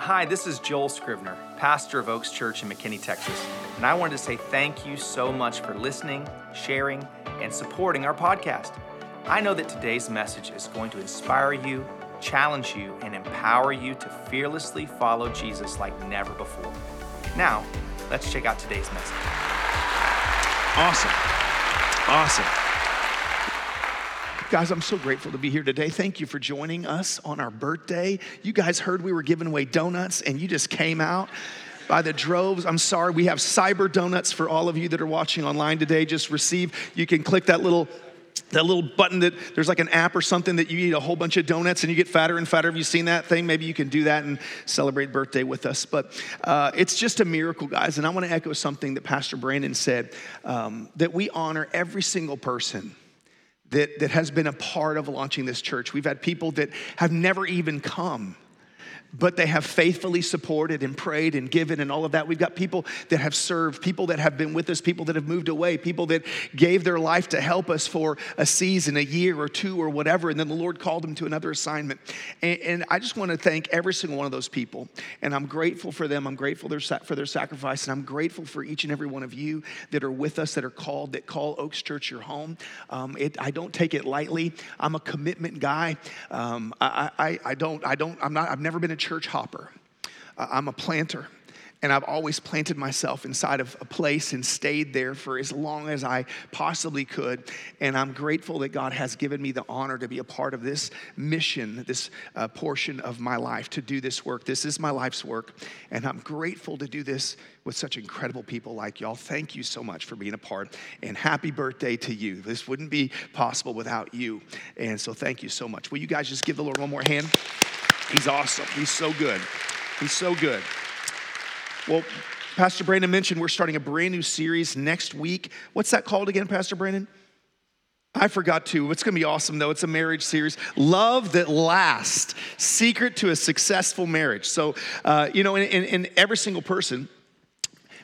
Hi, this is Joel Scrivener, pastor of Oaks Church in McKinney, Texas, and I wanted to say thank you so much for listening, sharing, and supporting our podcast. I know that today's message is going to inspire you, challenge you, and empower you to fearlessly follow Jesus like never before. Now, let's check out today's message. Awesome. Awesome. Guys, I'm so grateful to be here today. Thank you for joining us on our birthday. You guys heard we were giving away donuts and you just came out by the droves. I'm sorry, we have cyber donuts for all of you that are watching online today. Just receive, you can click that little that little button that there's like an app or something that you eat a whole bunch of donuts and you get fatter and fatter. Have you seen that thing? Maybe you can do that and celebrate birthday with us. But uh, it's just a miracle, guys. And I want to echo something that Pastor Brandon said um, that we honor every single person. That, that has been a part of launching this church. We've had people that have never even come but they have faithfully supported and prayed and given and all of that. We've got people that have served, people that have been with us, people that have moved away, people that gave their life to help us for a season, a year or two or whatever, and then the Lord called them to another assignment. And, and I just want to thank every single one of those people, and I'm grateful for them. I'm grateful for their sacrifice, and I'm grateful for each and every one of you that are with us, that are called, that call Oaks Church your home. Um, it, I don't take it lightly. I'm a commitment guy. Um, I, I, I don't, I don't, I'm not, I've never been a church hopper. Uh, I'm a planter. And I've always planted myself inside of a place and stayed there for as long as I possibly could. And I'm grateful that God has given me the honor to be a part of this mission, this uh, portion of my life, to do this work. This is my life's work. And I'm grateful to do this with such incredible people like y'all. Thank you so much for being a part. And happy birthday to you. This wouldn't be possible without you. And so thank you so much. Will you guys just give the Lord one more hand? He's awesome. He's so good. He's so good. Well, Pastor Brandon mentioned we're starting a brand new series next week. What's that called again, Pastor Brandon? I forgot to. It's going to be awesome, though. It's a marriage series. Love that lasts. Secret to a successful marriage. So, uh, you know, in, in, in every single person,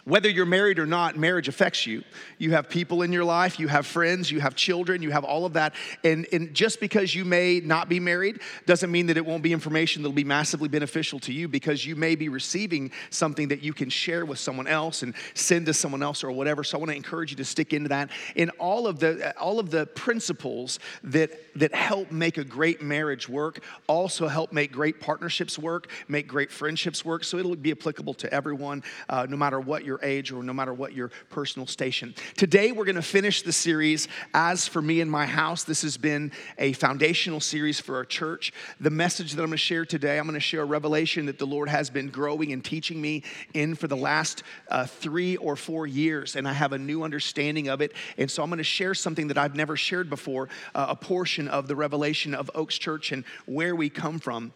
whether you're married or not, marriage affects you. You have people in your life, you have friends, you have children, you have all of that. And, and just because you may not be married doesn't mean that it won't be information that'll be massively beneficial to you because you may be receiving something that you can share with someone else and send to someone else or whatever. So I want to encourage you to stick into that. And all of the all of the principles that that help make a great marriage work also help make great partnerships work, make great friendships work. So it'll be applicable to everyone, uh, no matter what your your age or no matter what your personal station. Today, we're going to finish the series, As for Me and My House. This has been a foundational series for our church. The message that I'm going to share today, I'm going to share a revelation that the Lord has been growing and teaching me in for the last uh, three or four years, and I have a new understanding of it. And so I'm going to share something that I've never shared before uh, a portion of the revelation of Oaks Church and where we come from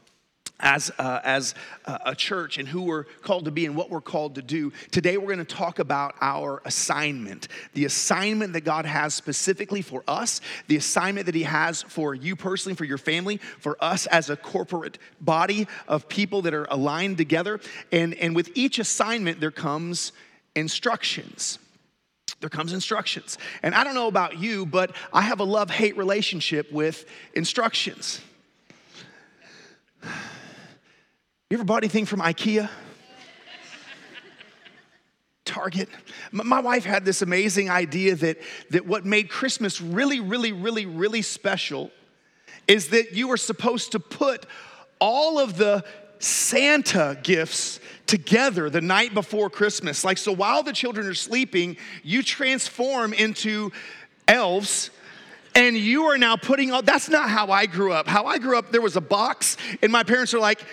as, uh, as a church and who we're called to be and what we're called to do. Today, we're going to talk about our assignment the assignment that God has specifically for us, the assignment that He has for you personally, for your family, for us as a corporate body of people that are aligned together. And, and with each assignment, there comes instructions. There comes instructions. And I don't know about you, but I have a love hate relationship with instructions. You ever bought anything from IKEA? Target. My wife had this amazing idea that, that what made Christmas really, really, really, really special is that you were supposed to put all of the Santa gifts together the night before Christmas. Like, so while the children are sleeping, you transform into elves and you are now putting all that's not how I grew up. How I grew up, there was a box, and my parents are like,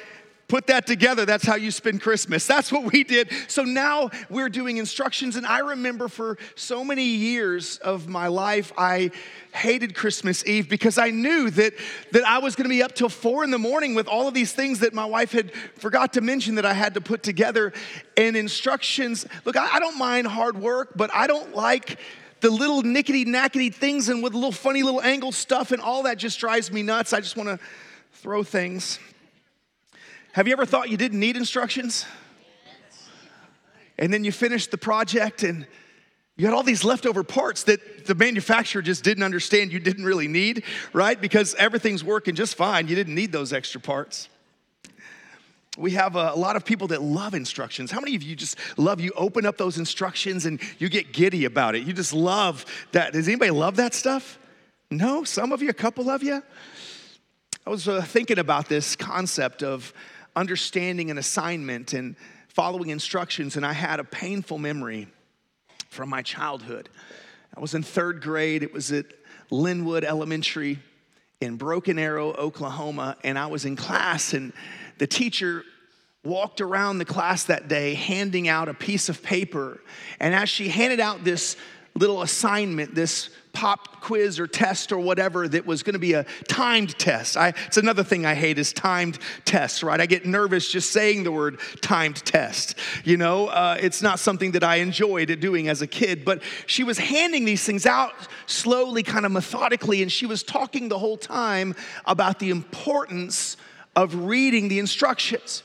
Put that together. That's how you spend Christmas. That's what we did. So now we're doing instructions. And I remember for so many years of my life, I hated Christmas Eve because I knew that, that I was going to be up till four in the morning with all of these things that my wife had forgot to mention that I had to put together and instructions. Look, I, I don't mind hard work, but I don't like the little nickety knackety things and with little funny little angle stuff and all that just drives me nuts. I just want to throw things. Have you ever thought you didn't need instructions? And then you finished the project and you had all these leftover parts that the manufacturer just didn't understand you didn't really need, right? Because everything's working just fine. You didn't need those extra parts. we have a, lot of people that love instructions. How many of you just love you open up those instructions and you get giddy about it? You just love that. Does anybody love that stuff? No, some of you, a couple of you. I was uh, thinking about this concept of understanding an assignment and following instructions, and I had a painful memory from my childhood. I was in third grade, it was at Linwood Elementary in Broken Arrow, Oklahoma, and I was in class, and the teacher walked around the class that day handing out a piece of paper. And as she handed out this little assignment, this pop quiz or test or whatever that was going to be a timed test. I, it's another thing I hate is timed tests, right? I get nervous just saying the word timed test. You know, uh, it's not something that I enjoyed doing as a kid, but she was handing these things out slowly, kind of methodically, and she was talking the whole time about the importance of reading the instructions.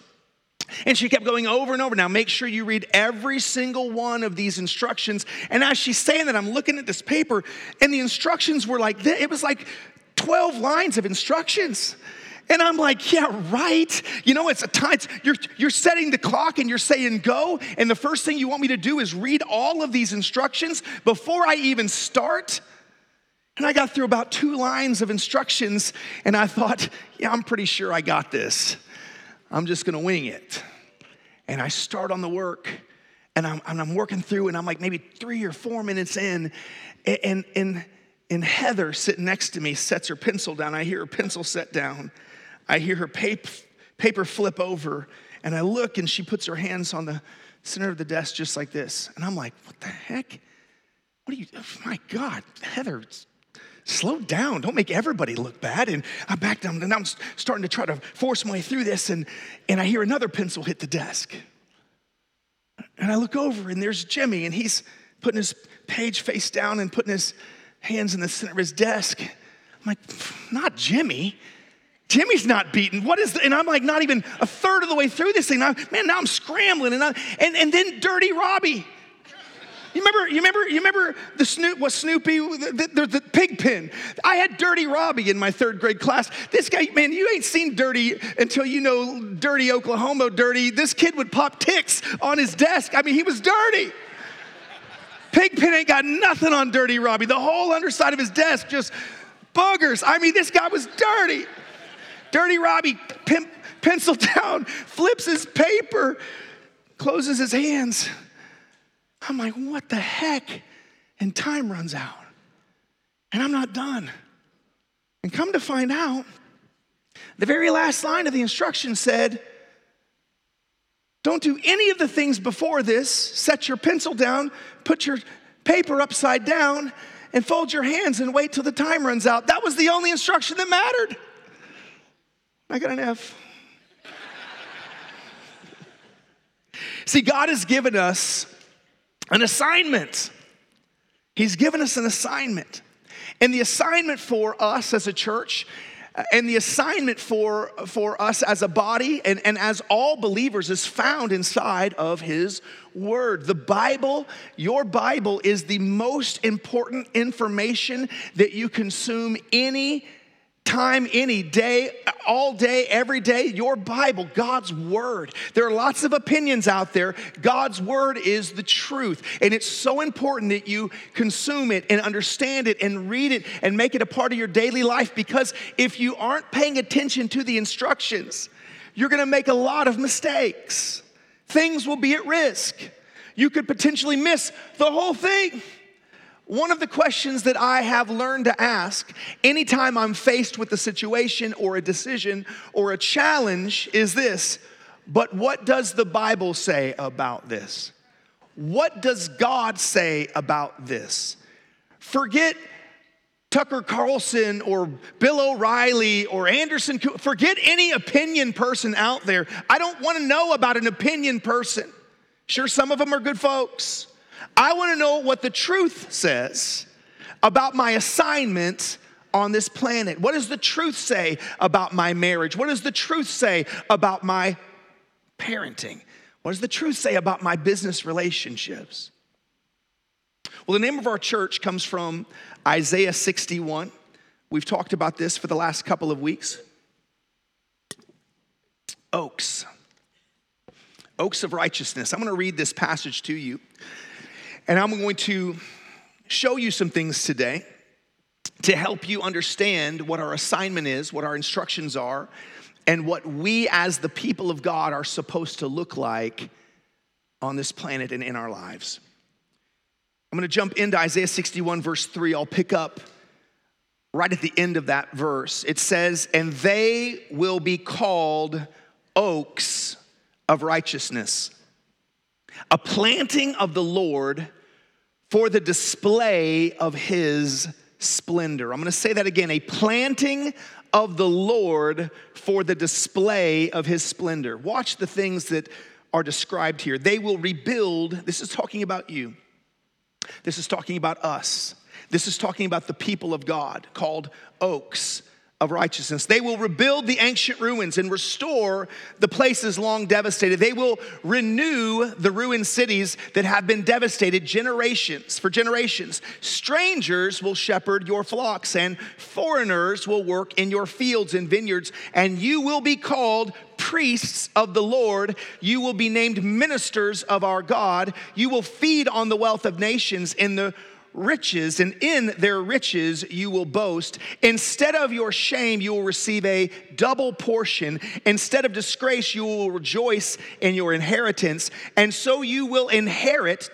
And she kept going over and over. Now, make sure you read every single one of these instructions. And as she's saying that, I'm looking at this paper, and the instructions were like this. It was like 12 lines of instructions. And I'm like, yeah, right. You know, it's a time, you're, you're setting the clock and you're saying go. And the first thing you want me to do is read all of these instructions before I even start. And I got through about two lines of instructions and I thought, yeah, I'm pretty sure I got this. I'm just gonna wing it. And I start on the work and I'm, and I'm working through and I'm like maybe three or four minutes in and, and, and Heather sitting next to me sets her pencil down. I hear her pencil set down. I hear her paper, paper flip over and I look and she puts her hands on the center of the desk just like this. And I'm like, what the heck? What are you, oh my God, Heather, slow down. Don't make everybody look bad. And I back down, and I'm starting to try to force my way through this, and, and I hear another pencil hit the desk. And I look over, and there's Jimmy, and he's putting his page face down and putting his hands in the center of his desk. I'm like, not Jimmy. Jimmy's not beaten. What is the, and I'm like not even a third of the way through this thing. I'm, man, now I'm scrambling. And, I, and, and then Dirty Robbie. You remember, you remember, you remember the Snoop was Snoopy, the, the, the, pig pen. I had Dirty Robbie in my third grade class. This guy, man, you ain't seen Dirty until you know Dirty Oklahoma Dirty. This kid would pop ticks on his desk. I mean, he was dirty. Pigpen ain't got nothing on Dirty Robbie. The whole underside of his desk just boogers. I mean, this guy was dirty. Dirty Robbie, pimp, pencil down, flips his paper, closes his hands. I'm like, what the heck? And time runs out. And I'm not done. And come to find out, the very last line of the instruction said, Don't do any of the things before this. Set your pencil down, put your paper upside down, and fold your hands and wait till the time runs out. That was the only instruction that mattered. I got an F. See, God has given us an assignment. He's given us an assignment. And the assignment for us as a church, uh, and the assignment for, for us as a body and, and as all believers is found inside of His Word. The Bible, your Bible, is the most important information that you consume any time, any day, all day, every day, your Bible, God's Word. There are lots of opinions out there. God's Word is the truth. And it's so important that you consume it and understand it and read it and make it a part of your daily life because if you aren't paying attention to the instructions, you're gonna make a lot of mistakes. Things will be at risk. You could potentially miss the whole thing. One of the questions that I have learned to ask anytime I'm faced with a situation or a decision or a challenge is this But what does the Bible say about this? What does God say about this? Forget Tucker Carlson or Bill O'Reilly or Anderson, forget any opinion person out there. I don't want to know about an opinion person. Sure, some of them are good folks. I want to know what the truth says about my assignment on this planet. What does the truth say about my marriage? What does the truth say about my parenting? What does the truth say about my business relationships? Well, the name of our church comes from Isaiah 61. We've talked about this for the last couple of weeks. Oaks. Oaks of Righteousness. I'm going to read this passage to you, and I'm going to show you some things today to help you understand what our assignment is, what our instructions are, and what we as the people of God are supposed to look like on this planet and in our lives. I'm going to jump into Isaiah 61, verse 3. I'll pick up right at the end of that verse. It says, And they will be called oaks of righteousness, a planting of the Lord for the display of his splendor. I'm going to say that again a planting of the Lord for the display of his splendor. Watch the things that are described here. They will rebuild, this is talking about you. This is talking about us. This is talking about the people of God called oaks of righteousness. They will rebuild the ancient ruins and restore the places long devastated. They will renew the ruined cities that have been devastated generations for generations. Strangers will shepherd your flocks and foreigners will work in your fields and vineyards and you will be called priests of the Lord. You will be named ministers of our God. You will feed on the wealth of nations in the riches, and in their riches you will boast. Instead of your shame, you will receive a double portion. Instead of disgrace, you will rejoice in your inheritance. And so you will inherit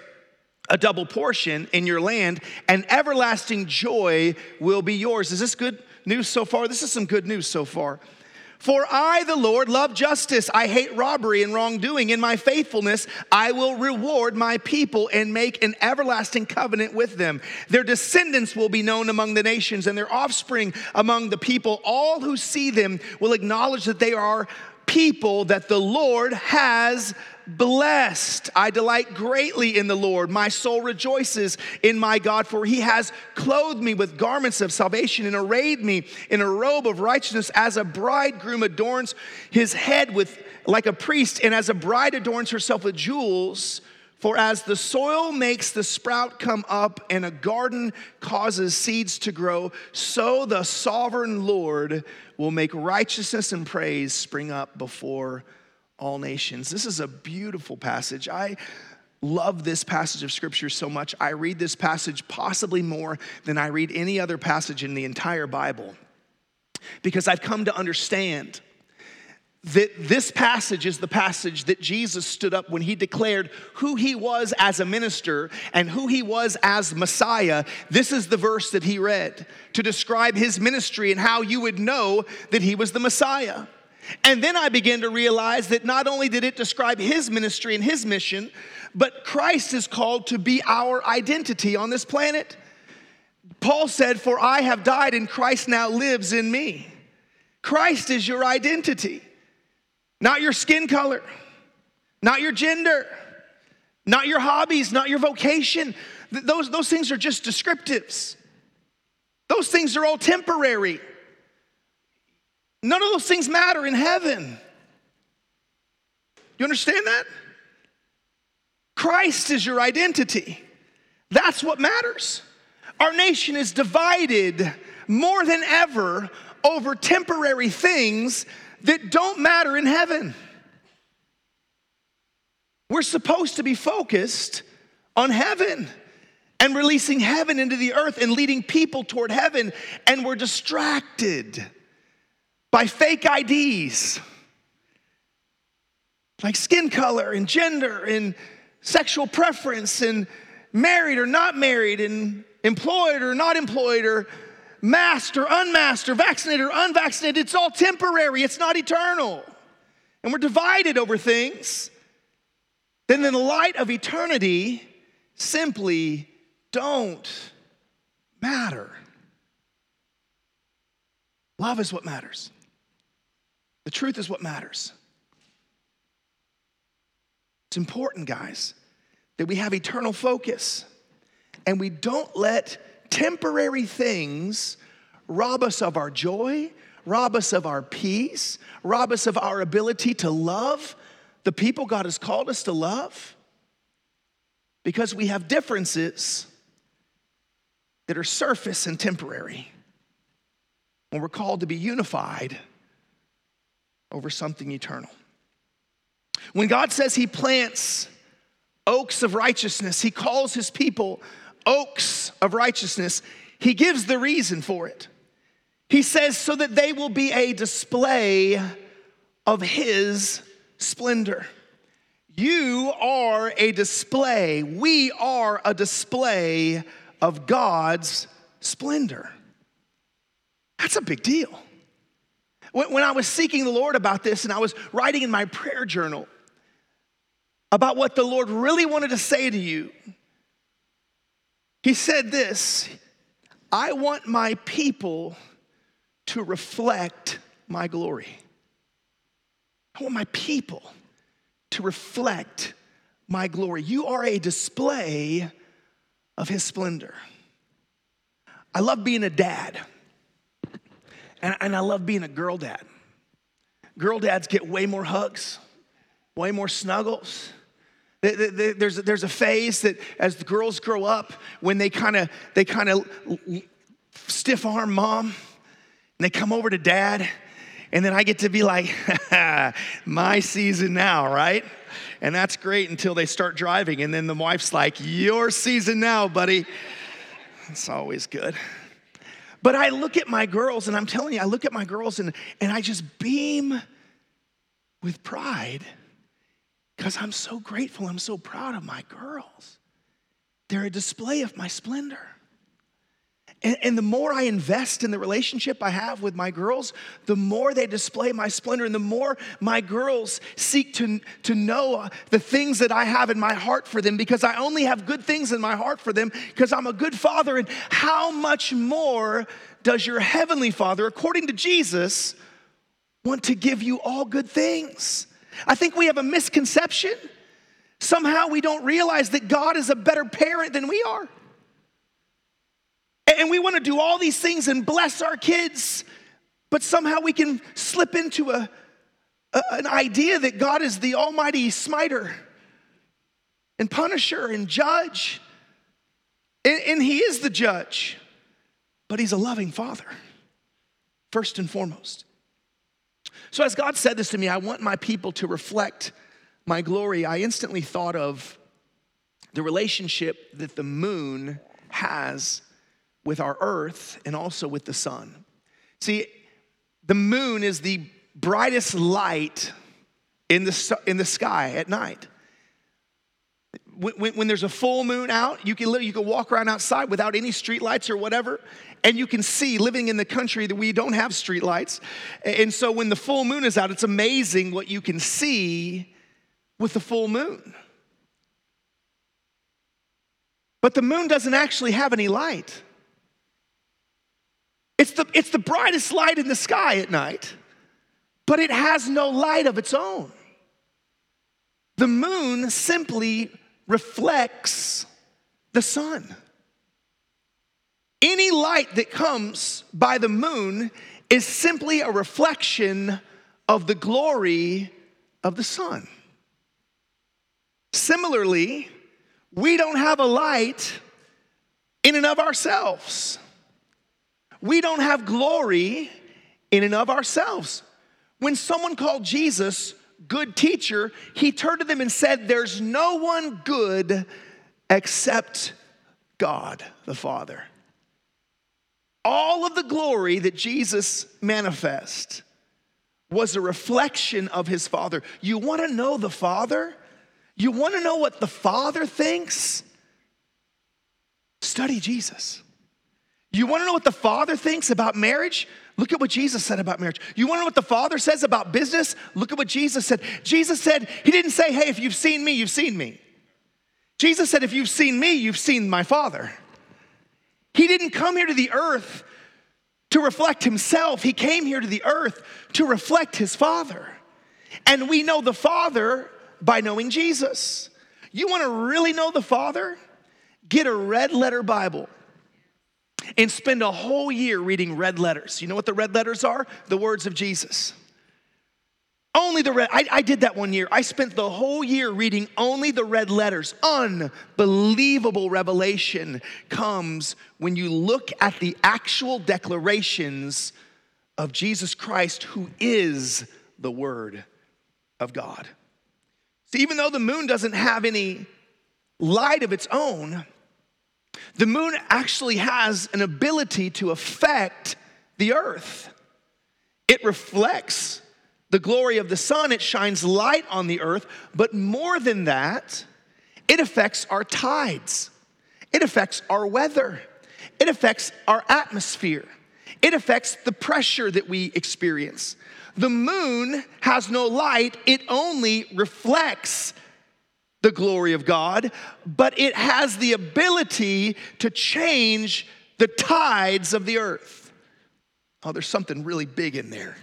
a double portion in your land, and everlasting joy will be yours. Is this good news so far? This is some good news so far. For I, the Lord, love justice. I hate robbery and wrongdoing. In my faithfulness, I will reward my people and make an everlasting covenant with them. Their descendants will be known among the nations and their offspring among the people. All who see them will acknowledge that they are people that the Lord has blessed. I delight greatly in the Lord. My soul rejoices in my God, for he has clothed me with garments of salvation and arrayed me in a robe of righteousness as a bridegroom adorns his head with like a priest and as a bride adorns herself with jewels. For as the soil makes the sprout come up and a garden causes seeds to grow, so the sovereign Lord will make righteousness and praise spring up before all nations. This is a beautiful passage. I love this passage of scripture so much. I read this passage possibly more than I read any other passage in the entire Bible because I've come to understand that this passage is the passage that Jesus stood up when he declared who he was as a minister and who he was as Messiah. This is the verse that he read to describe his ministry and how you would know that he was the Messiah. And then I began to realize that not only did it describe his ministry and his mission, but Christ is called to be our identity on this planet. Paul said, For I have died and Christ now lives in me. Christ is your identity, not your skin color, not your gender, not your hobbies, not your vocation. Those, those things are just descriptives. Those things are all temporary. None of those things matter in heaven. You understand that? Christ is your identity. That's what matters. Our nation is divided more than ever over temporary things that don't matter in heaven. We're supposed to be focused on heaven and releasing heaven into the earth and leading people toward heaven, and we're distracted by fake IDs, like skin color and gender and sexual preference and married or not married and employed or not employed or masked or unmasked or vaccinated or unvaccinated. It's all temporary, it's not eternal. And we're divided over things. Then, in the light of eternity, simply don't matter. Love is what matters. The truth is what matters. It's important, guys, that we have eternal focus and we don't let temporary things rob us of our joy, rob us of our peace, rob us of our ability to love the people God has called us to love because we have differences that are surface and temporary when we're called to be unified over something eternal. When God says He plants oaks of righteousness, He calls His people oaks of righteousness, He gives the reason for it. He says, so that they will be a display of His splendor. You are a display, we are a display of God's splendor. That's a big deal. When I was seeking the Lord about this and I was writing in my prayer journal about what the Lord really wanted to say to you, He said this I want my people to reflect my glory. I want my people to reflect my glory. You are a display of his splendor. I love being a dad, and, and I love being a girl dad. Girl dads get way more hugs, way more snuggles. There's, there's a phase that as the girls grow up, when they kind of they kind of stiff arm mom, and they come over to dad, and then I get to be like, my season now, right? And that's great until they start driving. And then the wife's like, your season now, buddy. It's always good. But I look at my girls, and I'm telling you, I look at my girls and, and I just beam with pride because I'm so grateful. I'm so proud of my girls. They're a display of my splendor. And, and, the more I invest in the relationship I have with my girls, the more they display my splendor, and the more my girls seek to, to know uh, the things that I have in my heart for them because I only have good things in my heart for them because I'm a good father. And how much more does your heavenly father, according to Jesus, want to give you all good things? I think we have a misconception. Somehow we don't realize that God is a better parent than we are. And we want to do all these things and bless our kids, but somehow we can slip into a, a, an idea that God is the almighty smiter and punisher and judge. And, and He is the judge, but He's a loving Father, first and foremost. So, as God said this to me, I want my people to reflect my glory. I instantly thought of the relationship that the moon has with our earth and also with the sun. See, the moon is the brightest light in the, in the sky at night. When, when, when, there's a full moon out, you can, you can walk around outside without any street lights or whatever, and you can see living in the country that we don't have street lights. And so when the full moon is out, it's amazing what you can see with the full moon. But the moon doesn't actually have any light. It's the, it's the brightest light in the sky at night, but it has no light of its own. The moon simply reflects the sun. Any light that comes by the moon is simply a reflection of the glory of the sun. Similarly, we don't have a light in and of ourselves. We don't have glory in and of ourselves. When someone called Jesus good teacher, he turned to them and said, There's no one good except God the Father. All of the glory that Jesus manifest was a reflection of his Father. You want to know the Father? You want to know what the Father thinks? Study Jesus. You want to know what the Father thinks about marriage? Look at what Jesus said about marriage. You want to know what the Father says about business? Look at what Jesus said. Jesus said, He didn't say, Hey, if you've seen me, you've seen me. Jesus said, If you've seen me, you've seen my Father. He didn't come here to the earth to reflect Himself, He came here to the earth to reflect His Father. And we know the Father by knowing Jesus. You want to really know the Father? Get a red letter Bible and spend a whole year reading red letters. You know what the red letters are? The words of Jesus. Only the red, I, I, did that one year. I spent the whole year reading only the red letters. Unbelievable revelation comes when you look at the actual declarations of Jesus Christ, who is the Word of God. So even though the moon doesn't have any light of its own, the moon actually has an ability to affect the earth. It reflects the glory of the sun, it shines light on the earth, but more than that, it affects our tides, it affects our weather, it affects our atmosphere, it affects the pressure that we experience. The moon has no light, it only reflects the glory of God, but it has the ability to change the tides of the earth. Oh, there's something really big in there.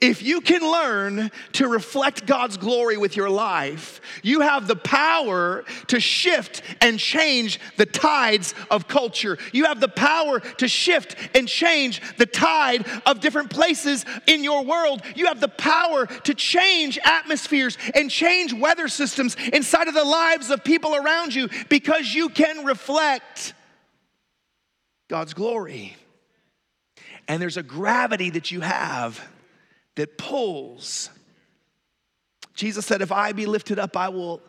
If you can learn to reflect God's glory with your life, you have the power to shift and change the tides of culture. You have the power to shift and change the tide of different places in your world. You have the power to change atmospheres and change weather systems inside of the lives of people around you because you can reflect God's glory. And there's a gravity that you have that pulls. Jesus said, If I be lifted up, I will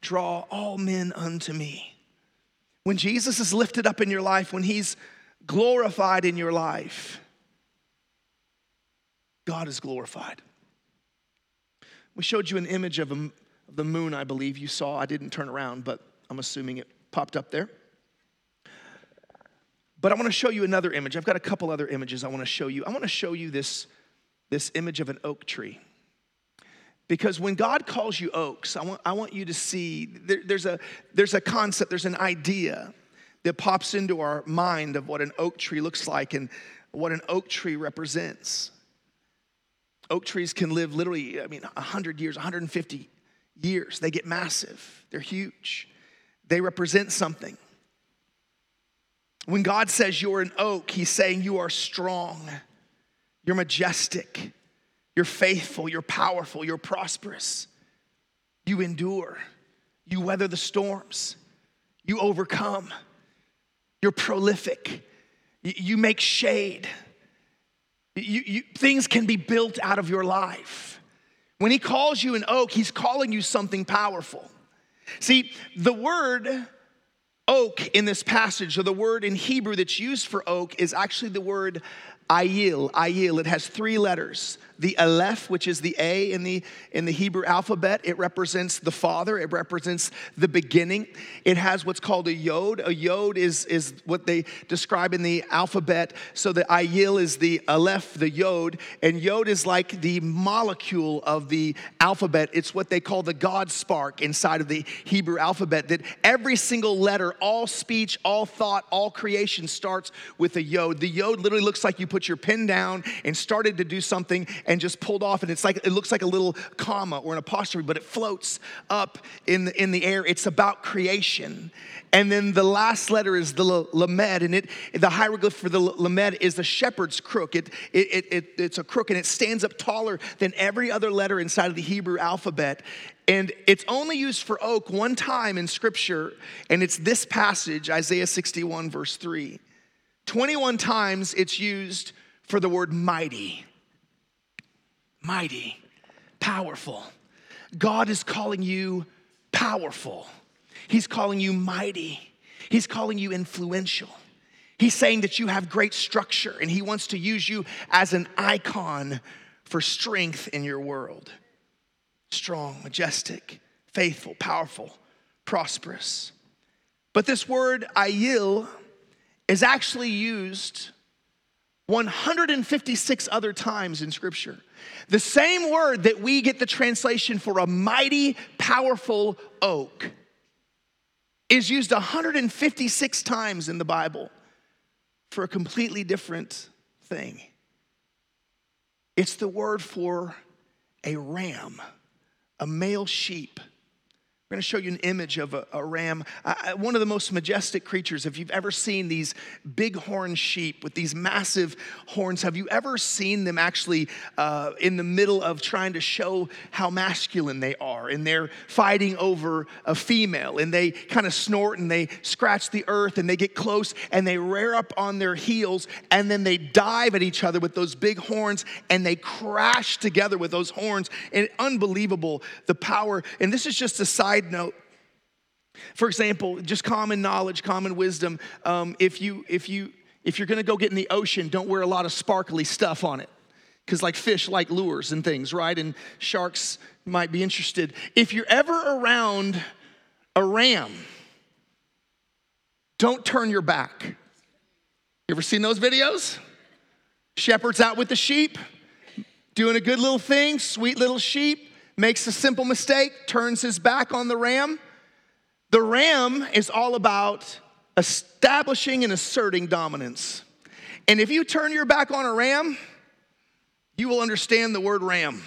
draw all men unto me. When Jesus is lifted up in your life, when he's glorified in your life, God is glorified. We showed you an image of, a, of the moon, I believe you saw. I didn't turn around, but I'm assuming it popped up there. But I want to show you another image. I've got a couple other images I want to show you. I want to show you this this image of an oak tree. Because when God calls you oaks, I want, I want you to see there, there's, a, there's a concept, there's an idea that pops into our mind of what an oak tree looks like and what an oak tree represents. Oak trees can live literally, I mean, 100 years, 150 years. They get massive, they're huge, they represent something. When God says you're an oak, He's saying you are strong. You're majestic. You're faithful. You're powerful. You're prosperous. You endure. You weather the storms. You overcome. You're prolific. You, make shade. You, you, things can be built out of your life. When he calls you an oak, he's calling you something powerful. See, the word oak in this passage, or the word in Hebrew that's used for oak, is actually the word Ayil, Ayil. It has three letters the Aleph, which is the A in the, in the Hebrew alphabet, it represents the Father, it represents the beginning. It has what's called a Yod. A Yod is, is what they describe in the alphabet. So the Ayil is the Aleph, the Yod, and Yod is like the molecule of the alphabet. It's what they call the God spark inside of the Hebrew alphabet, that every single letter, all speech, all thought, all creation starts with a Yod. The Yod literally looks like you put your pen down and started to do something and just pulled off and it's like it looks like a little comma or an apostrophe but it floats up in the, in the air. It's about creation. And then the last letter is the lamed and it the hieroglyph for the lamed is the shepherd's crook. It, it, it, it's a crook and it stands up taller than every other letter inside of the hebrew alphabet. And it's only used for oak one time in scripture and it's this passage isaiah 61 verse 3 21 times it's used for the word mighty mighty, powerful. God is calling you powerful. He's calling you mighty. He's calling you influential. He's saying that you have great structure and He wants to use you as an icon for strength in your world. Strong, majestic, faithful, powerful, prosperous. But this word, ayil, is actually used 156 other times in Scripture. The same word that we get the translation for a mighty, powerful oak is used 156 times in the Bible for a completely different thing. It's the word for a ram, a male sheep, We're going to show you an image of a, a ram, uh, one of the most majestic creatures. If you've ever seen these big horn sheep with these massive horns, have you ever seen them actually uh, in the middle of trying to show how masculine they are? And they're fighting over a female, and they kind of snort and they scratch the earth and they get close and they rear up on their heels and then they dive at each other with those big horns and they crash together with those horns. And unbelievable the power. And this is just a side side note. For example, just common knowledge, common wisdom. Um, if you if you if you're to go get in the ocean, don't wear a lot of sparkly stuff on it, because like fish like lures and things, right? And sharks might be interested. If you're ever around a ram, don't turn your back. You ever seen those videos? Shepherds out with the sheep, doing a good little thing, sweet little sheep makes a simple mistake, turns his back on the ram. The ram is all about establishing and asserting dominance. And if you turn your back on a ram, you will understand the word ram.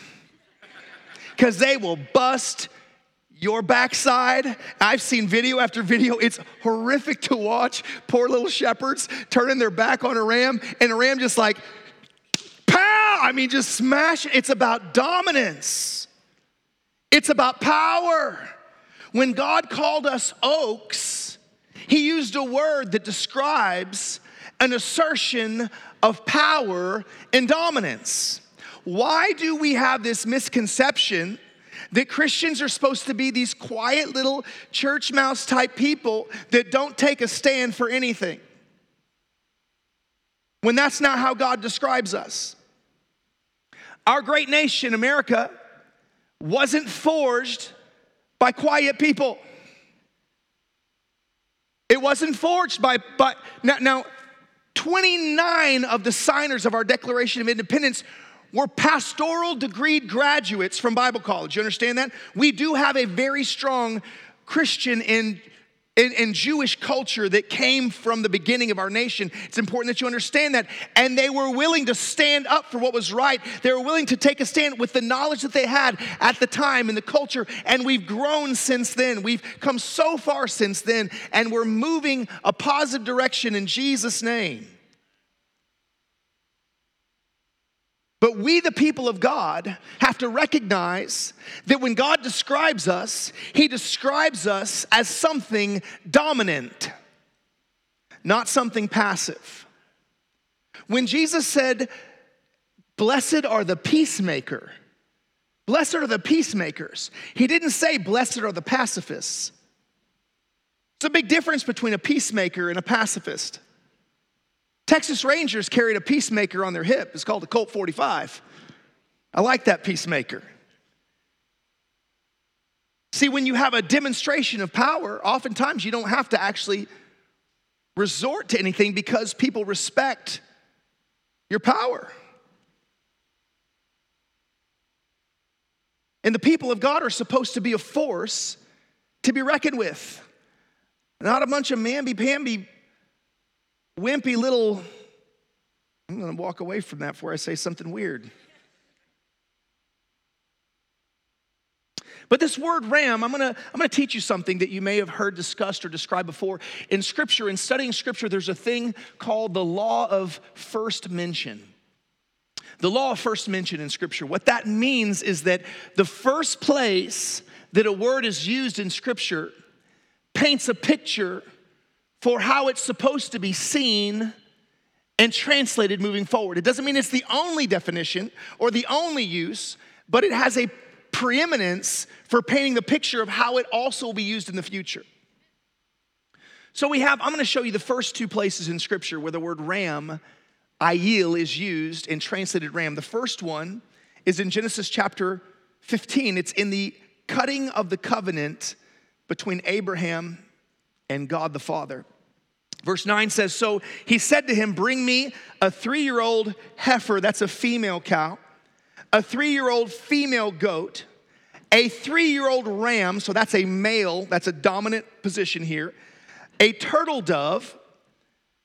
Because they will bust your backside. I've seen video after video. It's horrific to watch. Poor little shepherds turning their back on a ram, and a ram just like, pow! I mean, just smash. It's about dominance. It's about power. When God called us oaks, He used a word that describes an assertion of power and dominance. Why do we have this misconception that Christians are supposed to be these quiet little church mouse type people that don't take a stand for anything? When that's not how God describes us. Our great nation, America, wasn't forged by quiet people. It wasn't forged by, by now, now 29 of the signers of our Declaration of Independence were pastoral degree graduates from Bible college. You understand that? We do have a very strong Christian and and, and, Jewish culture that came from the beginning of our nation. It's important that you understand that. And they were willing to stand up for what was right. They were willing to take a stand with the knowledge that they had at the time in the culture. And we've grown since then. We've come so far since then. And we're moving a positive direction in Jesus' name. But we, the people of God, have to recognize that when God describes us, He describes us as something dominant, not something passive. When Jesus said, Blessed are the peacemaker, blessed are the peacemakers, He didn't say, Blessed are the pacifists. It's a big difference between a peacemaker and a pacifist. Texas Rangers carried a peacemaker on their hip. It's called a Colt 45. I like that peacemaker. See, when you have a demonstration of power, oftentimes you don't have to actually resort to anything because people respect your power. And the people of God are supposed to be a force to be reckoned with, not a bunch of mamby pamby wimpy little, I'm going to walk away from that before I say something weird. But this word ram, I'm gonna, I'm gonna teach you something that you may have heard discussed or described before. In scripture, in studying scripture, there's a thing called the law of first mention. The law of first mention in scripture. What that means is that the first place that a word is used in scripture paints a picture for how it's supposed to be seen and translated moving forward. It doesn't mean it's the only definition or the only use, but it has a preeminence for painting the picture of how it also will be used in the future. So we have, I'm gonna show you the first two places in scripture where the word ram, ayil, is used and translated ram. The first one is in Genesis chapter 15. It's in the cutting of the covenant between Abraham and God the Father. Verse 9 says, So he said to him, Bring me a three year old heifer, that's a female cow, a three year old female goat, a three year old ram, so that's a male, that's a dominant position here, a turtle dove,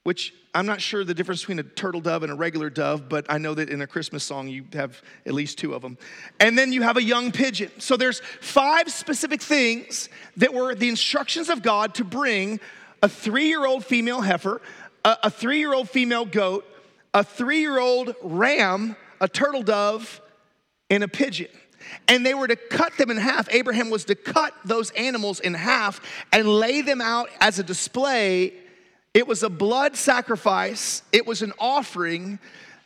which I'm not sure the difference between a turtle dove and a regular dove, but I know that in a Christmas song you have at least two of them. And then you have a young pigeon. So there's five specific things that were the instructions of God to bring a three year old female heifer, a, a three year old female goat, a three year old ram, a turtle dove, and a pigeon. And they were to cut them in half. Abraham was to cut those animals in half and lay them out as a display. It was a blood sacrifice, it was an offering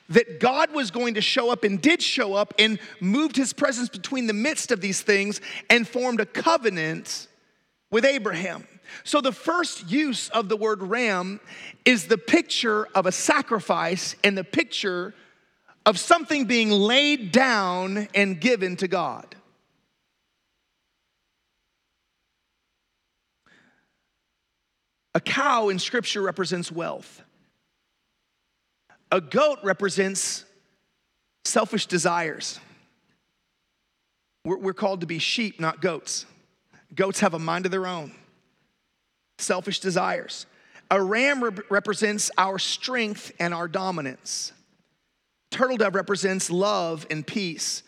that God was going to show up and did show up and moved his presence between the midst of these things and formed a covenant with Abraham. So, the first use of the word ram is the picture of a sacrifice and the picture of something being laid down and given to God. A cow in scripture represents wealth. A goat represents selfish desires. We're, called to be sheep, not goats. Goats have a mind of their own, selfish desires. A ram re- represents our strength and our dominance. Turtle dove represents love and peace.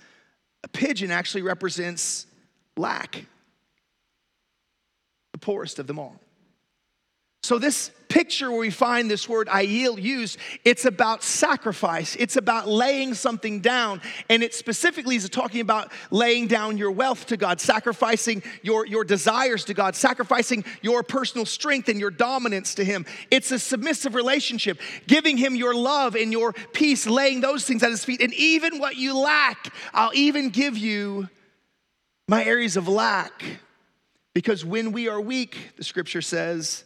A pigeon actually represents lack, the poorest of them all. So, this picture where we find this word ayil used, it's about sacrifice. It's about laying something down. And it specifically is talking about laying down your wealth to God, sacrificing your, your desires to God, sacrificing your personal strength and your dominance to Him. It's a submissive relationship, giving Him your love and your peace, laying those things at His feet. And even what you lack, I'll even give you my areas of lack. Because when we are weak, the scripture says,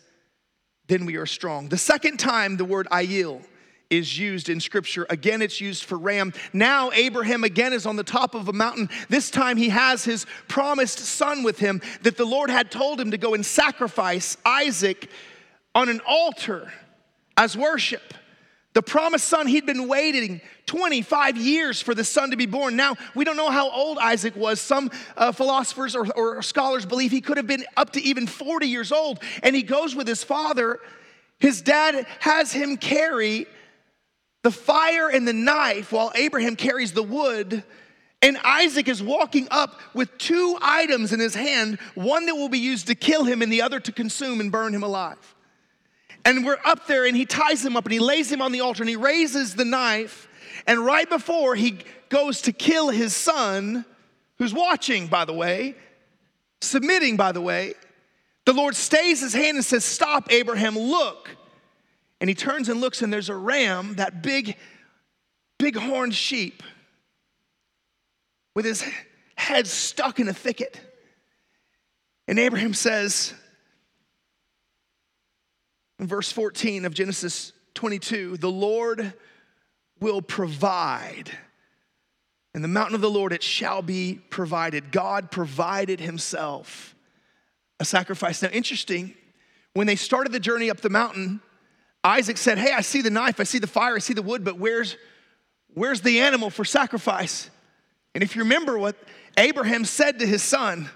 then we are strong. The second time the word ayil is used in scripture. Again, it's used for ram. Now, Abraham again is on the top of a mountain. This time, he has his promised son with him that the Lord had told him to go and sacrifice Isaac on an altar as worship. The promised son, he'd been waiting 25 years for the son to be born. Now, we don't know how old Isaac was. Some uh, philosophers or, or scholars believe he could have been up to even 40 years old. And he goes with his father. His dad has him carry the fire and the knife while Abraham carries the wood. And Isaac is walking up with two items in his hand one that will be used to kill him, and the other to consume and burn him alive. And we're up there, and he ties him up and he lays him on the altar and he raises the knife and right before he goes to kill his son, who's watching, by the way, submitting, by the way, the Lord stays his hand and says, Stop, Abraham, look. And he turns and looks, and there's a ram, that big, big horned sheep, with his head stuck in a thicket. And Abraham says, verse 14 of Genesis 22, the Lord will provide. In the mountain of the Lord, it shall be provided. God provided himself a sacrifice. Now, interesting, when they started the journey up the mountain, Isaac said, Hey, I see the knife, I see the fire, I see the wood, but where's, where's the animal for sacrifice? And if you remember what Abraham said to his son,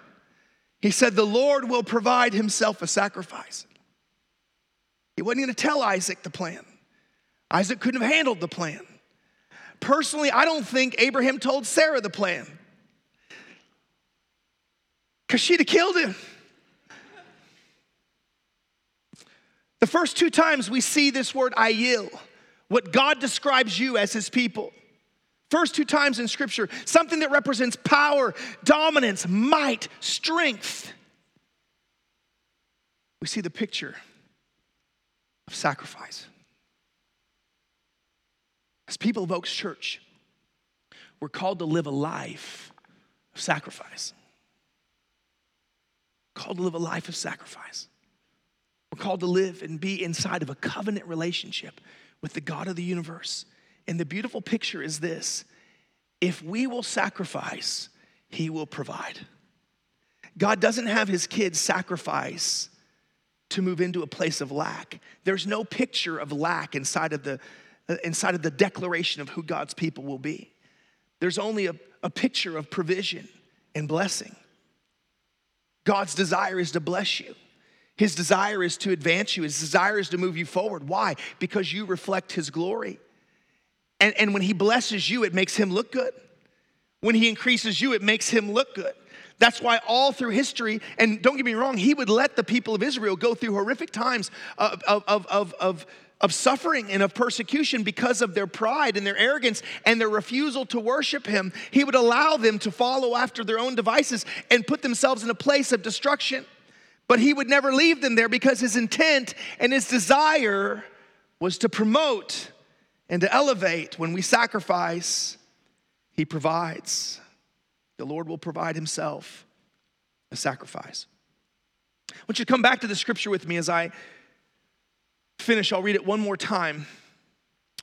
he said, The Lord will provide himself a sacrifice. He wasn't going to tell Isaac the plan. Isaac couldn't have handled the plan. Personally, I don't think Abraham told Sarah the plan because she'd have killed him. The first two times we see this word ayil, what God describes you as his people. First two times in scripture, something that represents power, dominance, might, strength. We see the picture of sacrifice. As people of Oaks Church, we're called to live a life of sacrifice. Called to live a life of sacrifice. We're called to live and be inside of a covenant relationship with the God of the universe. And the beautiful picture is this if we will sacrifice, He will provide. God doesn't have His kids sacrifice to move into a place of lack. There's no picture of lack inside of the uh, inside of the declaration of who God's people will be. There's only a, a picture of provision and blessing. God's desire is to bless you. His desire is to advance you, His desire is to move you forward. Why? Because you reflect His glory. And, and when He blesses you, it makes Him look good. When He increases you, it makes Him look good. That's why all through history, and don't get me wrong, he would let the people of Israel go through horrific times of, of, of, of, of suffering and of persecution because of their pride and their arrogance and their refusal to worship him. He would allow them to follow after their own devices and put themselves in a place of destruction. But he would never leave them there because his intent and his desire was to promote and to elevate. When we sacrifice, he provides. The Lord will provide himself a sacrifice. I want you to come back to the scripture with me as I finish, I'll read it one more time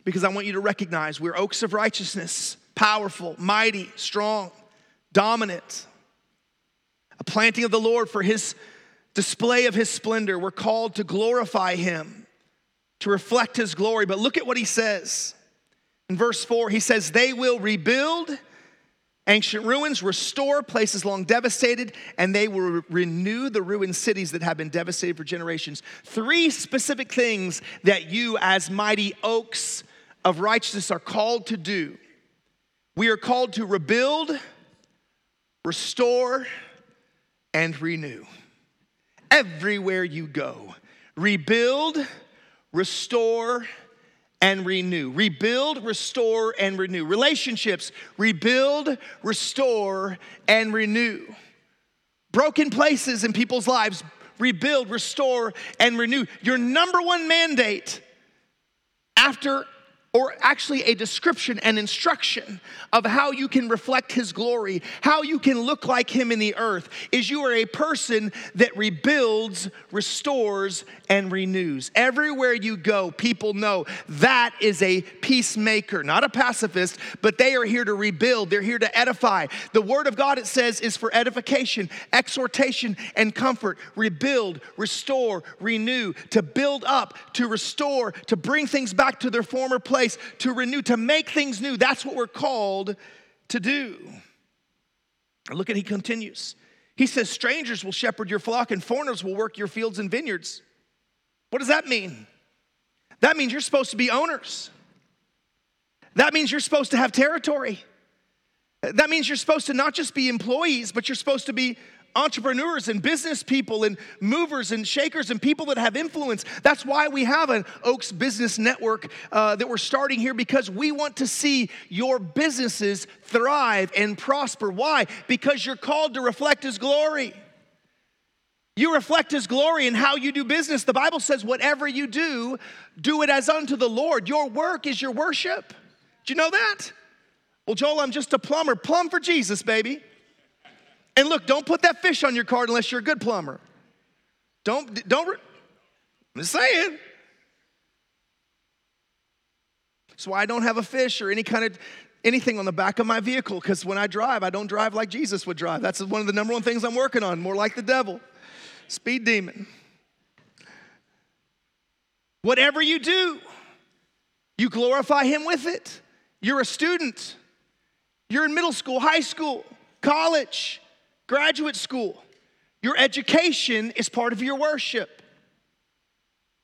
because I want you to recognize we're oaks of righteousness, powerful, mighty, strong, dominant, a planting of the Lord for his display of his splendor. We're called to glorify him, to reflect his glory. But look at what he says. In verse 4, he says, They will rebuild ancient ruins, restore places long devastated, and they will renew the ruined cities that have been devastated for generations. Three specific things that you, as mighty oaks of righteousness, are called to do. We are called to rebuild, restore, and renew. Everywhere you go, rebuild, restore, and renew. Rebuild, restore, and renew. Relationships, rebuild, restore, and renew. Broken places in people's lives, rebuild, restore, and renew. Your number one mandate after or actually a description and instruction of how you can reflect his glory, how you can look like him in the earth, is you are a person that rebuilds, restores, and renews. Everywhere you go, people know that is a peacemaker, not a pacifist, but they are here to rebuild, they're here to edify. The word of God, it says, is for edification, exhortation, and comfort. Rebuild, restore, renew, to build up, to restore, to bring things back to their former place place to renew, to make things new. That's what we're called to do. Look at he continues. He says, Strangers will shepherd your flock, and foreigners will work your fields and vineyards. What does that mean? That means you're supposed to be owners. That means you're supposed to have territory. That means you're supposed to not just be employees, but you're supposed to be entrepreneurs and business people and movers and shakers and people that have influence. That's why we have an Oaks Business Network uh, that we're starting here because we want to see your businesses thrive and prosper. Why? Because you're called to reflect His glory. You reflect His glory in how you do business. The Bible says, whatever you do, do it as unto the Lord. Your work is your worship. Do you know that? Well, Joel, I'm just a plumber. Plumb for Jesus, baby. And look, don't put that fish on your card unless you're a good plumber. Don't, don't, I'm just saying. That's why I don't have a fish or any kind of anything on the back of my vehicle because when I drive, I don't drive like Jesus would drive. That's one of the number one things I'm working on, more like the devil, speed demon. Whatever you do, you glorify him with it. You're a student, you're in middle school, high school, college, graduate school. Your education is part of your worship.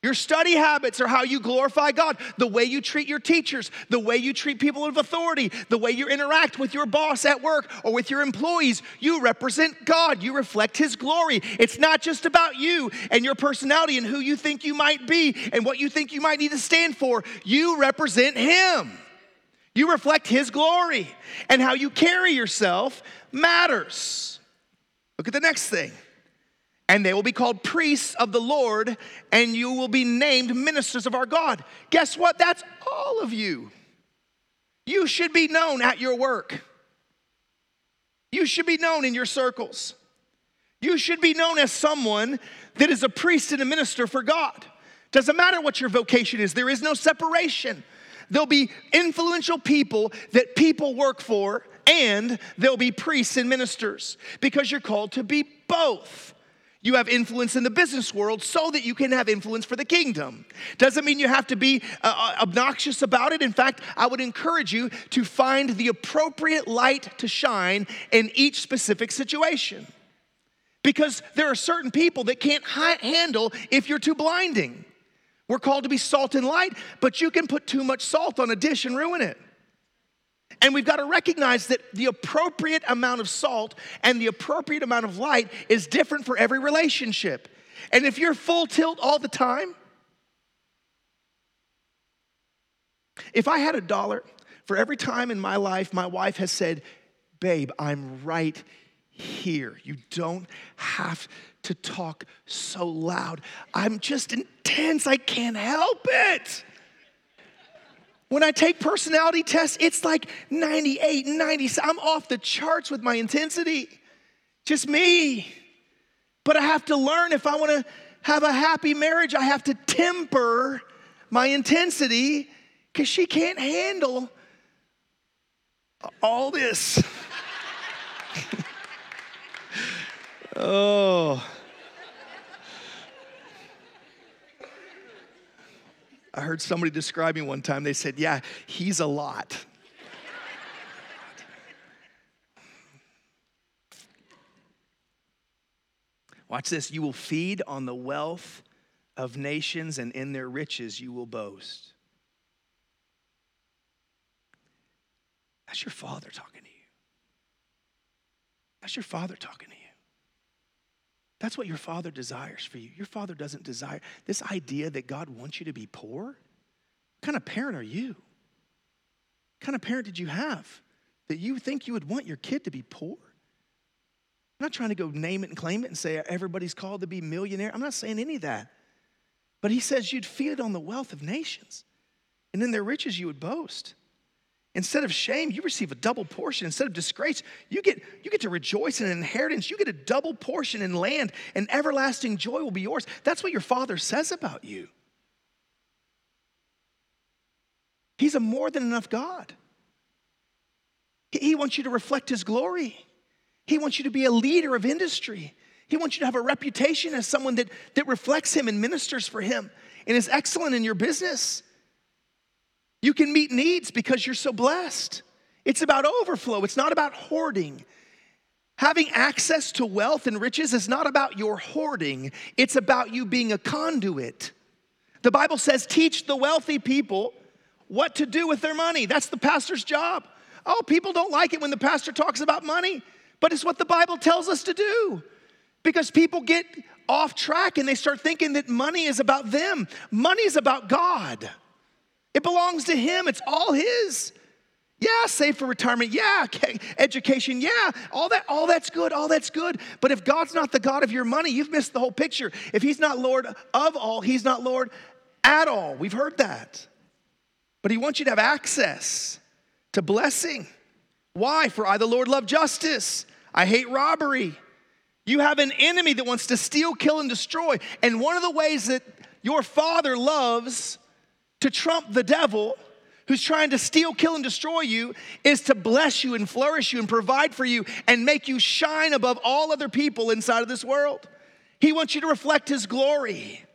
Your study habits are how you glorify God. The way you treat your teachers, the way you treat people of authority, the way you interact with your boss at work or with your employees, you represent God. You reflect His glory. It's not just about you and your personality and who you think you might be and what you think you might need to stand for. You represent Him. You reflect His glory. And how you carry yourself matters. Look at the next thing. And they will be called priests of the Lord, and you will be named ministers of our God. Guess what? That's all of you. You should be known at your work. You should be known in your circles. You should be known as someone that is a priest and a minister for God. Doesn't matter what your vocation is, there is no separation. There'll be influential people that people work for and there'll be priests and ministers because you're called to be both. You have influence in the business world so that you can have influence for the kingdom. Doesn't mean you have to be uh, uh, obnoxious about it. In fact, I would encourage you to find the appropriate light to shine in each specific situation. because there are certain people that can't hi- handle if you're too blinding. We're called to be salt and light, but you can put too much salt on a dish and ruin it. And we've got to recognize that the appropriate amount of salt and the appropriate amount of light is different for every relationship. And if you're full tilt all the time, if I had a dollar for every time in my life my wife has said, Babe, I'm right here. You don't have to talk so loud. I'm just intense. I can't help it. When I take personality tests, it's like 98, 90. I'm off the charts with my intensity. Just me. But I have to learn if I want to have a happy marriage, I have to temper my intensity because she can't handle all this. oh. I heard somebody describe me one time. They said, Yeah, he's a lot. Watch this. You will feed on the wealth of nations, and in their riches you will boast. That's your father talking to you. That's your father talking to you. That's what your father desires for you. Your father doesn't desire this idea that God wants you to be poor. What kind of parent are you? What kind of parent did you have that you think you would want your kid to be poor? I'm not trying to go name it and claim it and say everybody's called to be millionaire. I'm not saying any of that. But he says you'd feed it on the wealth of nations, and in their riches you would boast. Instead of shame, you receive a double portion. Instead of disgrace, you get, you get to rejoice in an inheritance. You get a double portion in land, and everlasting joy will be yours. That's what your father says about you. He's a more than enough God. He wants you to reflect his glory. He wants you to be a leader of industry. He wants you to have a reputation as someone that, that reflects him and ministers for him and is excellent in your business. You can meet needs because you're so blessed. It's about overflow, it's not about hoarding. Having access to wealth and riches is not about your hoarding, it's about you being a conduit. The Bible says, teach the wealthy people what to do with their money. That's the pastor's job. Oh, people don't like it when the pastor talks about money, but it's what the Bible tells us to do. Because people get off track and they start thinking that money is about them. Money is about God. It belongs to Him, it's all His. Yeah, save for retirement. Yeah, education. Yeah, all that all that's good. All that's good. But if God's not the God of your money, you've missed the whole picture. If he's not Lord of all, he's not Lord at all. We've heard that. But he wants you to have access to blessing. Why? For I the Lord love justice. I hate robbery. You have an enemy that wants to steal, kill and destroy. And one of the ways that your father loves to trump the devil who's trying to steal, kill, and destroy you is to bless you and flourish you and provide for you and make you shine above all other people inside of this world. He wants you to reflect His glory.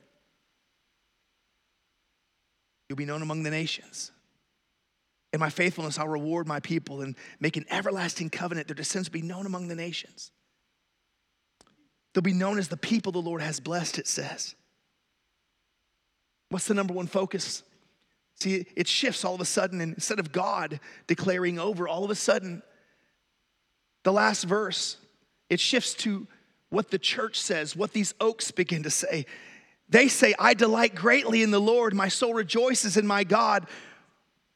You'll be known among the nations. In my faithfulness, I'll reward my people and make an everlasting covenant. Their descendants will be known among the nations. They'll be known as the people the Lord has blessed, it says. What's the number one focus? See, it shifts all of a sudden, and instead of God declaring over, all of a sudden, the last verse, it shifts to what the church says, what these oaks begin to say. They say, I delight greatly in the Lord, my soul rejoices in my God,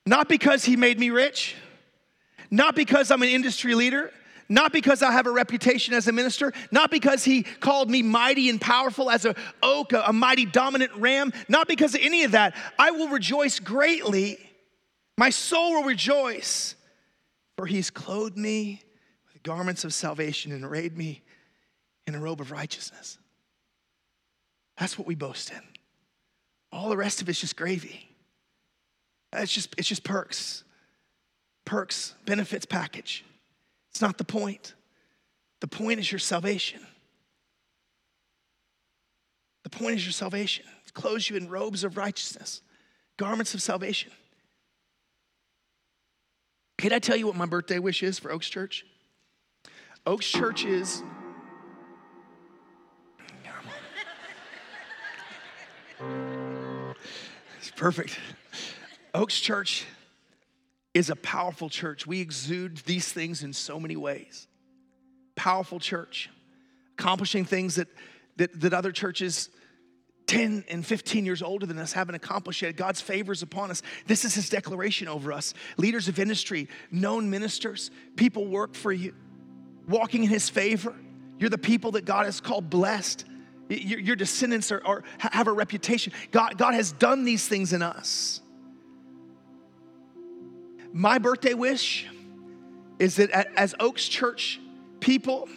not because he made me rich, not because I'm an industry leader, not because I have a reputation as a minister, not because he called me mighty and powerful as a oak, a, a mighty dominant ram, not because of any of that. I will rejoice greatly. My soul will rejoice, for he's clothed me with garments of salvation and arrayed me in a robe of righteousness. That's what we boast in. All the rest of it's just gravy. It's just, it's just perks. Perks, benefits package. It's not the point. The point is your salvation. The point is your salvation. Clothes you in robes of righteousness, garments of salvation. Can I tell you what my birthday wish is for Oaks Church? Oaks Church is. It's perfect. Oaks Church is a powerful church. We exude these things in so many ways. Powerful church, accomplishing things that, that, that other churches 10 and 15 years older than us haven't accomplished yet. God's favors upon us. This is his declaration over us. Leaders of industry, known ministers, people work for you, walking in his favor. You're the people that God has called blessed. Your, your descendants are, are, have a reputation. God, God has done these things in us. My birthday wish is that as Oaks Church people,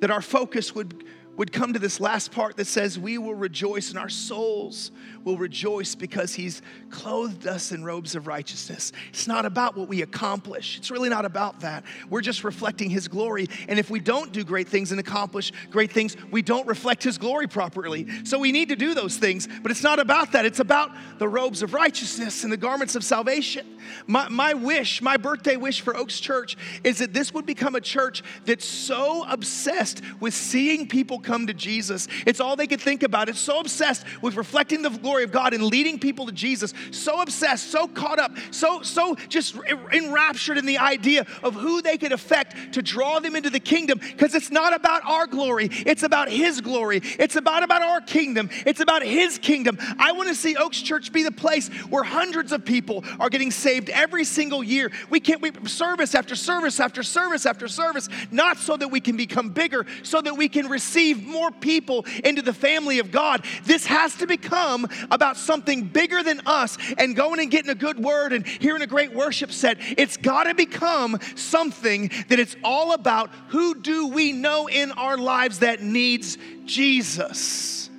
that our focus would would come to this last part that says, We will rejoice and our souls will rejoice because He's clothed us in robes of righteousness. It's not about what we accomplish, it's really not about that. We're just reflecting His glory. And if we don't do great things and accomplish great things, we don't reflect His glory properly. So we need to do those things, but it's not about that. It's about the robes of righteousness and the garments of salvation. My, my wish, my birthday wish for Oaks Church is that this would become a church that's so obsessed with seeing people come to Jesus. It's all they could think about. It's so obsessed with reflecting the glory of God and leading people to Jesus. So obsessed, so caught up, so so just enraptured in the idea of who they could affect to draw them into the kingdom because it's not about our glory, it's about his glory. It's about about our kingdom. It's about his kingdom. I want to see Oaks Church be the place where hundreds of people are getting saved every single year. We can't we service after service after service after service, not so that we can become bigger, so that we can receive receive more people into the family of God. This has to become about something bigger than us and going and getting a good word and hearing a great worship set. It's got to become something that it's all about who do we know in our lives that needs Jesus?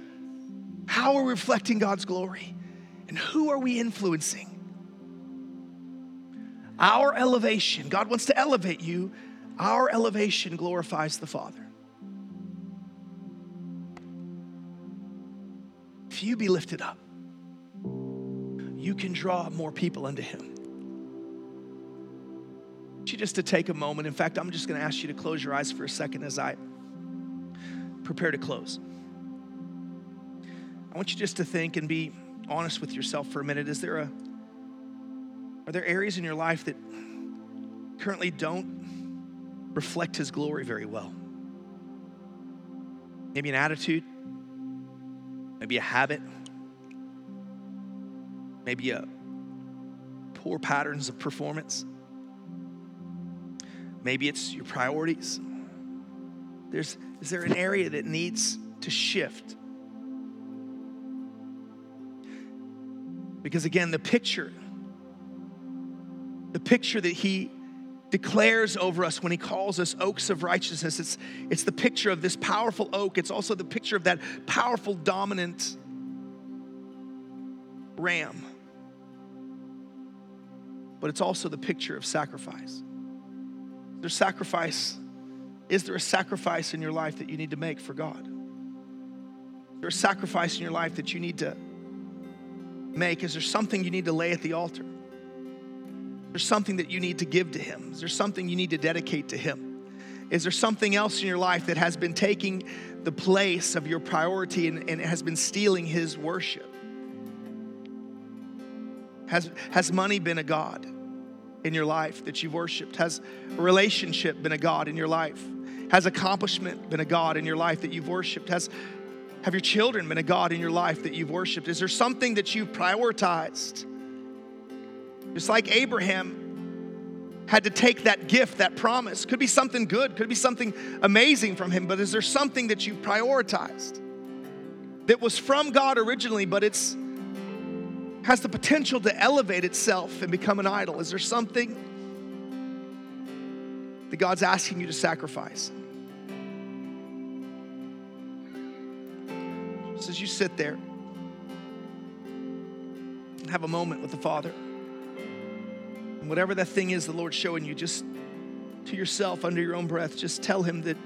How are we reflecting God's glory? And who are we influencing? Our elevation, God wants to elevate you. Our elevation glorifies the Father. If you be lifted up, you can draw more people unto Him. you just to take a moment. In fact, I'm just going to ask you to close your eyes for a second as I prepare to close. I want you just to think and be honest with yourself for a minute. Is there a are there areas in your life that currently don't reflect his glory very well? Maybe an attitude, maybe a habit, maybe a poor patterns of performance. Maybe it's your priorities. There's, is there an area that needs to shift? Because again, the picture, the picture that he declares over us when he calls us oaks of righteousness. It's, it's the picture of this powerful oak, it's also the picture of that powerful, dominant ram. But it's also the picture of sacrifice. There's sacrifice. Is there a sacrifice in your life that you need to make for God? Is there a sacrifice in your life that you need to make? Is there something you need to lay at the altar? There's something that you need to give to Him? Is there something you need to dedicate to Him? Is there something else in your life that has been taking the place of your priority and, and has been stealing His worship? Has, has money been a God in your life that you've worshiped? Has a relationship been a God in your life? Has accomplishment been a God in your life that you've worshiped? Has have your children been a God in your life that you've worshiped? Is there something that you've prioritized? Just like Abraham had to take that gift, that promise. Could be something good, could be something amazing from him, but is there something that you prioritized that was from God originally, but it's has the potential to elevate itself and become an idol? Is there something that God's asking you to sacrifice? Just as you sit there and have a moment with the Father. And whatever that thing is the Lord's showing you, just to yourself under your own breath, just tell Him that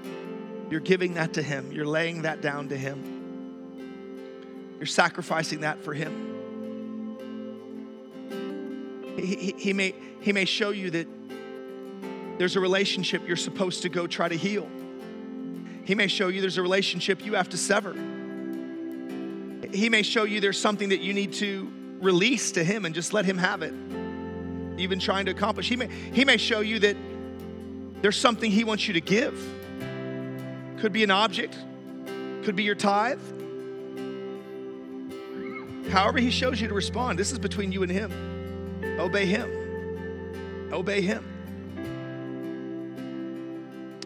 you're giving that to Him. You're laying that down to Him. You're sacrificing that for Him. He, he, he, may, he may show you that there's a relationship you're supposed to go try to heal. He may show you there's a relationship you have to sever. He may show you there's something that you need to release to Him and just let Him have it. You've been trying to accomplish. He may, he may show you that there's something He wants you to give. Could be an object, could be your tithe. However, He shows you to respond, this is between you and Him. Obey Him. Obey Him.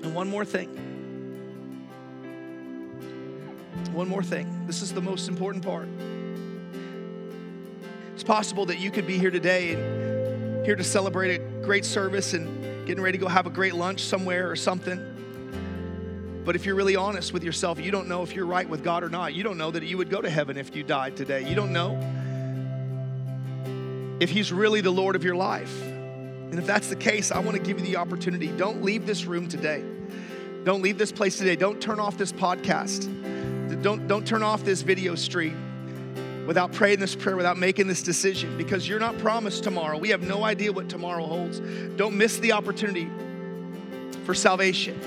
And one more thing. One more thing. This is the most important part. It's possible that you could be here today and here to celebrate a great service and getting ready to go have a great lunch somewhere or something. But if you're really honest with yourself, you don't know if you're right with God or not. You don't know that you would go to heaven if you died today. You don't know if He's really the Lord of your life. And if that's the case, I want to give you the opportunity. Don't leave this room today. Don't leave this place today. Don't turn off this podcast. Don't, don't turn off this video stream without praying this prayer, without making this decision, because you're not promised tomorrow. We have no idea what tomorrow holds. Don't miss the opportunity for salvation.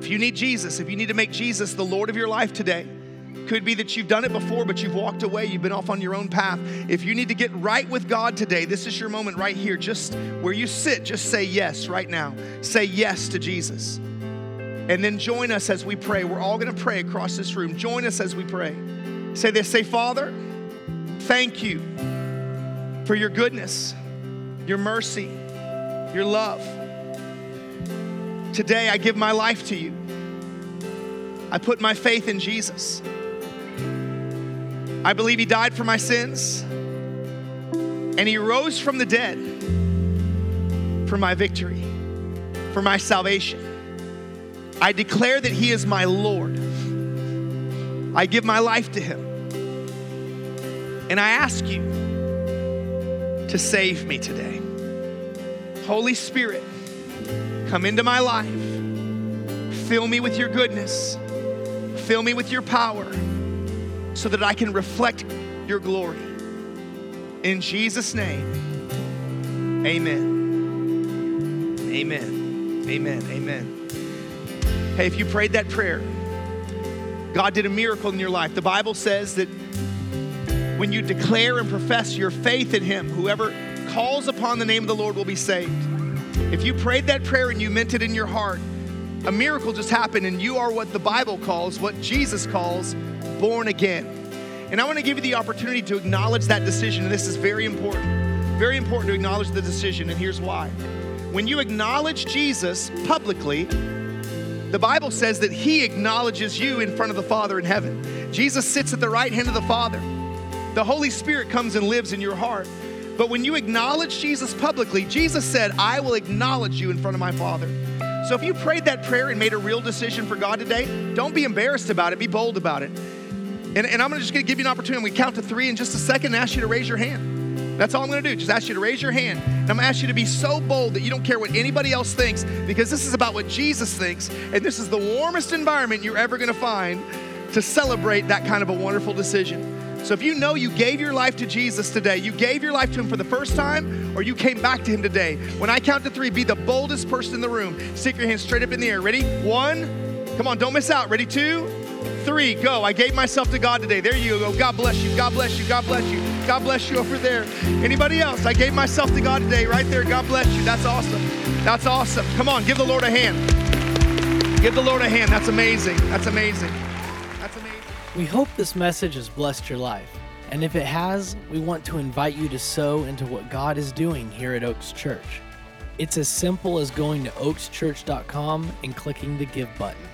If you need Jesus, if you need to make Jesus the Lord of your life today, could be that you've done it before, but you've walked away, you've been off on your own path. If you need to get right with God today, this is your moment right here. Just where you sit, just say yes right now. Say yes to Jesus. And then join us as we pray. We're all gonna pray across this room. Join us as we pray. Say this say, Father, thank you for your goodness, your mercy, your love. Today, I give my life to you. I put my faith in Jesus. I believe He died for my sins and He rose from the dead for my victory, for my salvation. I declare that He is my Lord. I give my life to Him. And I ask you to save me today. Holy Spirit, Come into my life. Fill me with your goodness. Fill me with your power so that I can reflect your glory. In Jesus' name, amen. Amen. Amen. Amen. Hey, if you prayed that prayer, God did a miracle in your life. The Bible says that when you declare and profess your faith in Him, whoever calls upon the name of the Lord will be saved. If you prayed that prayer and you meant it in your heart, a miracle just happened, and you are what the Bible calls, what Jesus calls, born again. And I want to give you the opportunity to acknowledge that decision, and this is very important. Very important to acknowledge the decision, and here's why. When you acknowledge Jesus publicly, the Bible says that He acknowledges you in front of the Father in heaven. Jesus sits at the right hand of the Father. The Holy Spirit comes and lives in your heart. But when you acknowledge Jesus publicly, Jesus said, I will acknowledge you in front of my Father. So if you prayed that prayer and made a real decision for God today, don't be embarrassed about it, be bold about it. And, and I'm just gonna give you an opportunity. We count to three in just a second and ask you to raise your hand. That's all I'm gonna do. Just ask you to raise your hand. And I'm gonna ask you to be so bold that you don't care what anybody else thinks, because this is about what Jesus thinks. And this is the warmest environment you're ever gonna find to celebrate that kind of a wonderful decision. So if you know you gave your life to Jesus today, you gave your life to Him for the first time, or you came back to Him today, when I count to three, be the boldest person in the room. Stick your hand straight up in the air. Ready? One. Come on, don't miss out. Ready? Two. Three. Go. I gave myself to God today. There you go. God bless you. God bless you. God bless you. God bless you over there. Anybody else? I gave myself to God today. Right there. God bless you. That's awesome. That's awesome. Come on, give the Lord a hand. Give the Lord a hand. That's amazing. That's amazing. We hope this message has blessed your life. And if it has, we want to invite you to sow into what God is doing here at Oaks Church. It's as simple as going to oakschurch.com and clicking the Give button.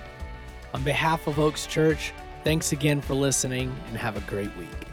On behalf of Oaks Church, thanks again for listening and have a great week.